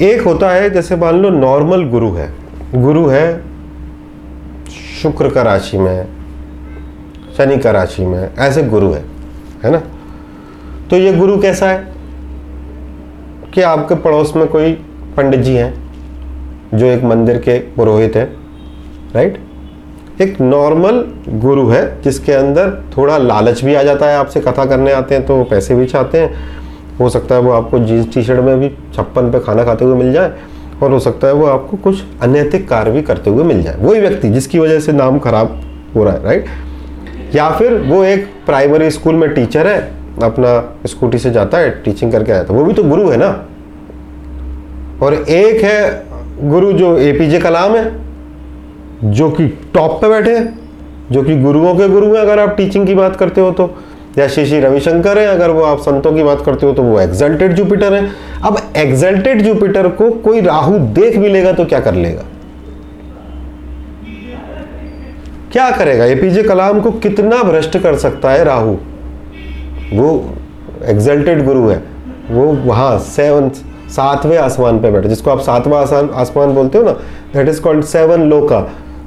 एक होता है, जैसे मान लो नॉर्मल गुरु है। गुरु है, शुक्र का राशि में है, शनि का राशि में है, ऐसे गुरु है है ना? तो ये गुरु कैसा है? कि आपके पड़ोस में कोई पंडित जी हैं, जो एक मंदिर के पुरोहित हैं राइट एक नॉर्मल गुरु है, जिसके अंदर थोड़ा लालच भी आ जाता है, आपसे कथा करने आते हैं तो पैसे भी चाहते हैं हो सकता है वो आपको जीन्स टी शर्ट में भी छप्पन पे खाना खाते हुए मिल जाए और हो सकता है वो आपको कुछ अनैतिक कार्य भी करते हुए मिल जाए। वही व्यक्ति जिसकी वजह से नाम खराब हो रहा है राइट या फिर वो एक प्राइमरी स्कूल में टीचर है, अपना स्कूटी से जाता है टीचिंग करके आया था। वो भी तो गुरु है ना? और एक है गुरु जो ए पी जे कलाम है, जो कि टॉप पे बैठे हैं, जो कि गुरुओं के गुरु हैं, अगर आप टीचिंग की बात करते हो तो। या श्री श्री रविशंकर है, अगर वो आप संतों की बात करते हो तो वो एग्जल्टेड जुपिटर है। अब एग्जल्टेड जुपिटर को कोई राहु देख भी लेगा तो क्या कर लेगा? क्या करेगा? एपीजे कलाम को कितना भ्रष्ट कर सकता है राहु? वो एग्जल्टेड गुरु है। वो वहाँ सेवन सातवें आसमान पे बैठे। जिसको आप सातवां आसमान बोलते हो ना दैट इज़ कॉल्ड सेवन लोका।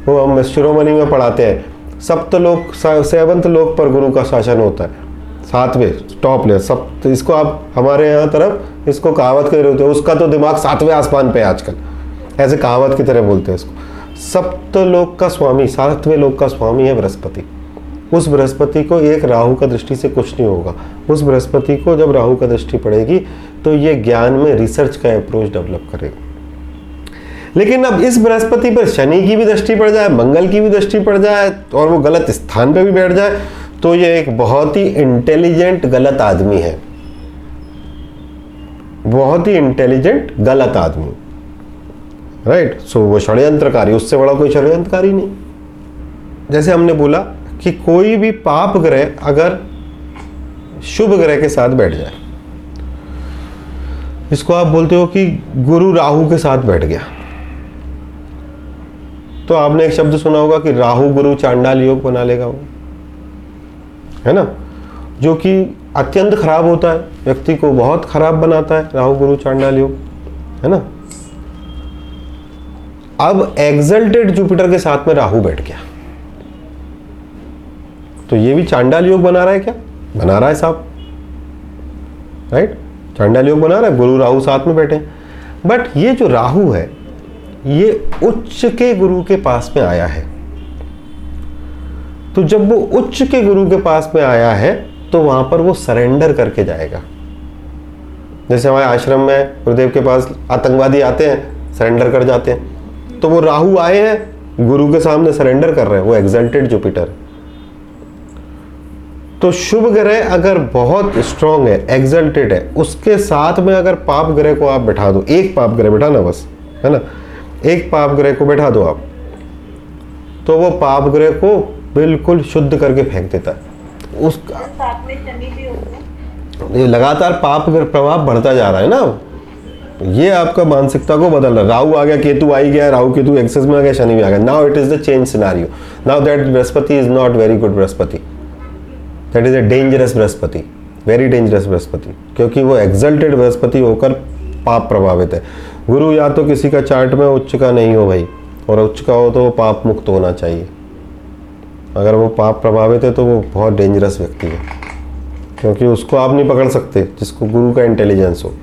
वो हम शिरोमणि में पढ़ाते हैं। सप्तलोक सेवंथ लोक पर गुरु का शासन होता है। सातवें टॉप ले सब तो इसको आप, हमारे यहाँ तरफ़, इसको कहावत कह रहे होते हैं, उसका तो दिमाग सातवें आसमान पे है आजकल। ऐसे कहावत की तरह बोलते हैं इसको। सप्तलोक का स्वामी, सातवें लोक का स्वामी है बृहस्पति। उस बृहस्पति को एक राहु का दृष्टि से कुछ नहीं होगा। उस बृहस्पति को जब राहु का दृष्टि पड़ेगी तो ये ज्ञान में रिसर्च का अप्रोच डेवलप करेगा। लेकिन अब इस बृहस्पति पर शनि की भी दृष्टि पड़ जाए, मंगल की भी दृष्टि पड़ जाए, और वो गलत स्थान पे भी बैठ जाए तो ये एक बहुत ही इंटेलिजेंट गलत आदमी है। बहुत ही इंटेलिजेंट गलत आदमी। राइट सो वो षड्यंत्रकारी, उससे बड़ा कोई षड्यंत्रकारी नहीं। जैसे हमने बोला कि कोई भी पाप ग्रह अगर शुभ ग्रह के साथ बैठ जाए, इसको आप बोलते हो कि गुरु राहु के साथ बैठ गया। तो आपने एक शब्द सुना होगा कि राहु गुरु चांडाल योग बना लेगा वो। है ना? जो कि अत्यंत खराब होता है। व्यक्ति को बहुत खराब बनाता है, राहु, गुरु, चांडाल योग, है ना? अब एग्जल्टेड जुपिटर के साथ में राहु बैठ गया। तो ये भी चांडाल योग बना रहा है क्या? बना रहा है साहब। राइट चांडाल योग बना रहा है, गुरु, राहु साथ में बैठे बट ये जो राहु है, ये उच्च के गुरु के पास में आया है। तो जब वो उच्च के गुरु के पास में आया है तो वहाँ पर वो सरेंडर करके जाएगा। जैसे हमारे आश्रम में गुरुदेव के पास आतंकवादी आते हैं सरेंडर कर जाते हैं। तो वो राहु आए हैं, गुरु के सामने सरेंडर कर रहे हैं, वो एग्जल्टेड जुपिटर तो शुभ ग्रह अगर बहुत स्ट्रांग है एग्जल्टेड है, उसके साथ में अगर पाप ग्रह को आप बैठा दो, एक पाप ग्रह बैठा ना बस, है ना? एक पाप ग्रह को बैठा दो आप। तो वो पाप ग्रह को बिल्कुल शुद्ध करके फेंक देता है। उसका ये लगातार पाप ग्रह प्रभाव बढ़ता जा रहा है ना। ये आपका मानसिकता को बदल रहा है। राहु आ गया केतु आई गया राहु केतु एक्सेस में आ गया शनि में आ गया। Now it is the change scenario now that Brihaspati is not very good Brihaspati. That is a dangerous Brihaspati. Very dangerous Brihaspati. क्योंकि वो एग्जल्टेड बृहस्पति होकर पाप प्रभावित है। गुरु या तो किसी का चार्ट में उच्च का नहीं हो भाई। और उच्च का हो तो पाप मुक्त होना चाहिए। अगर वो पाप प्रभावित है तो वो बहुत डेंजरस व्यक्ति है। क्योंकि उसको आप नहीं पकड़ सकते, जिसको गुरु का इंटेलिजेंस हो।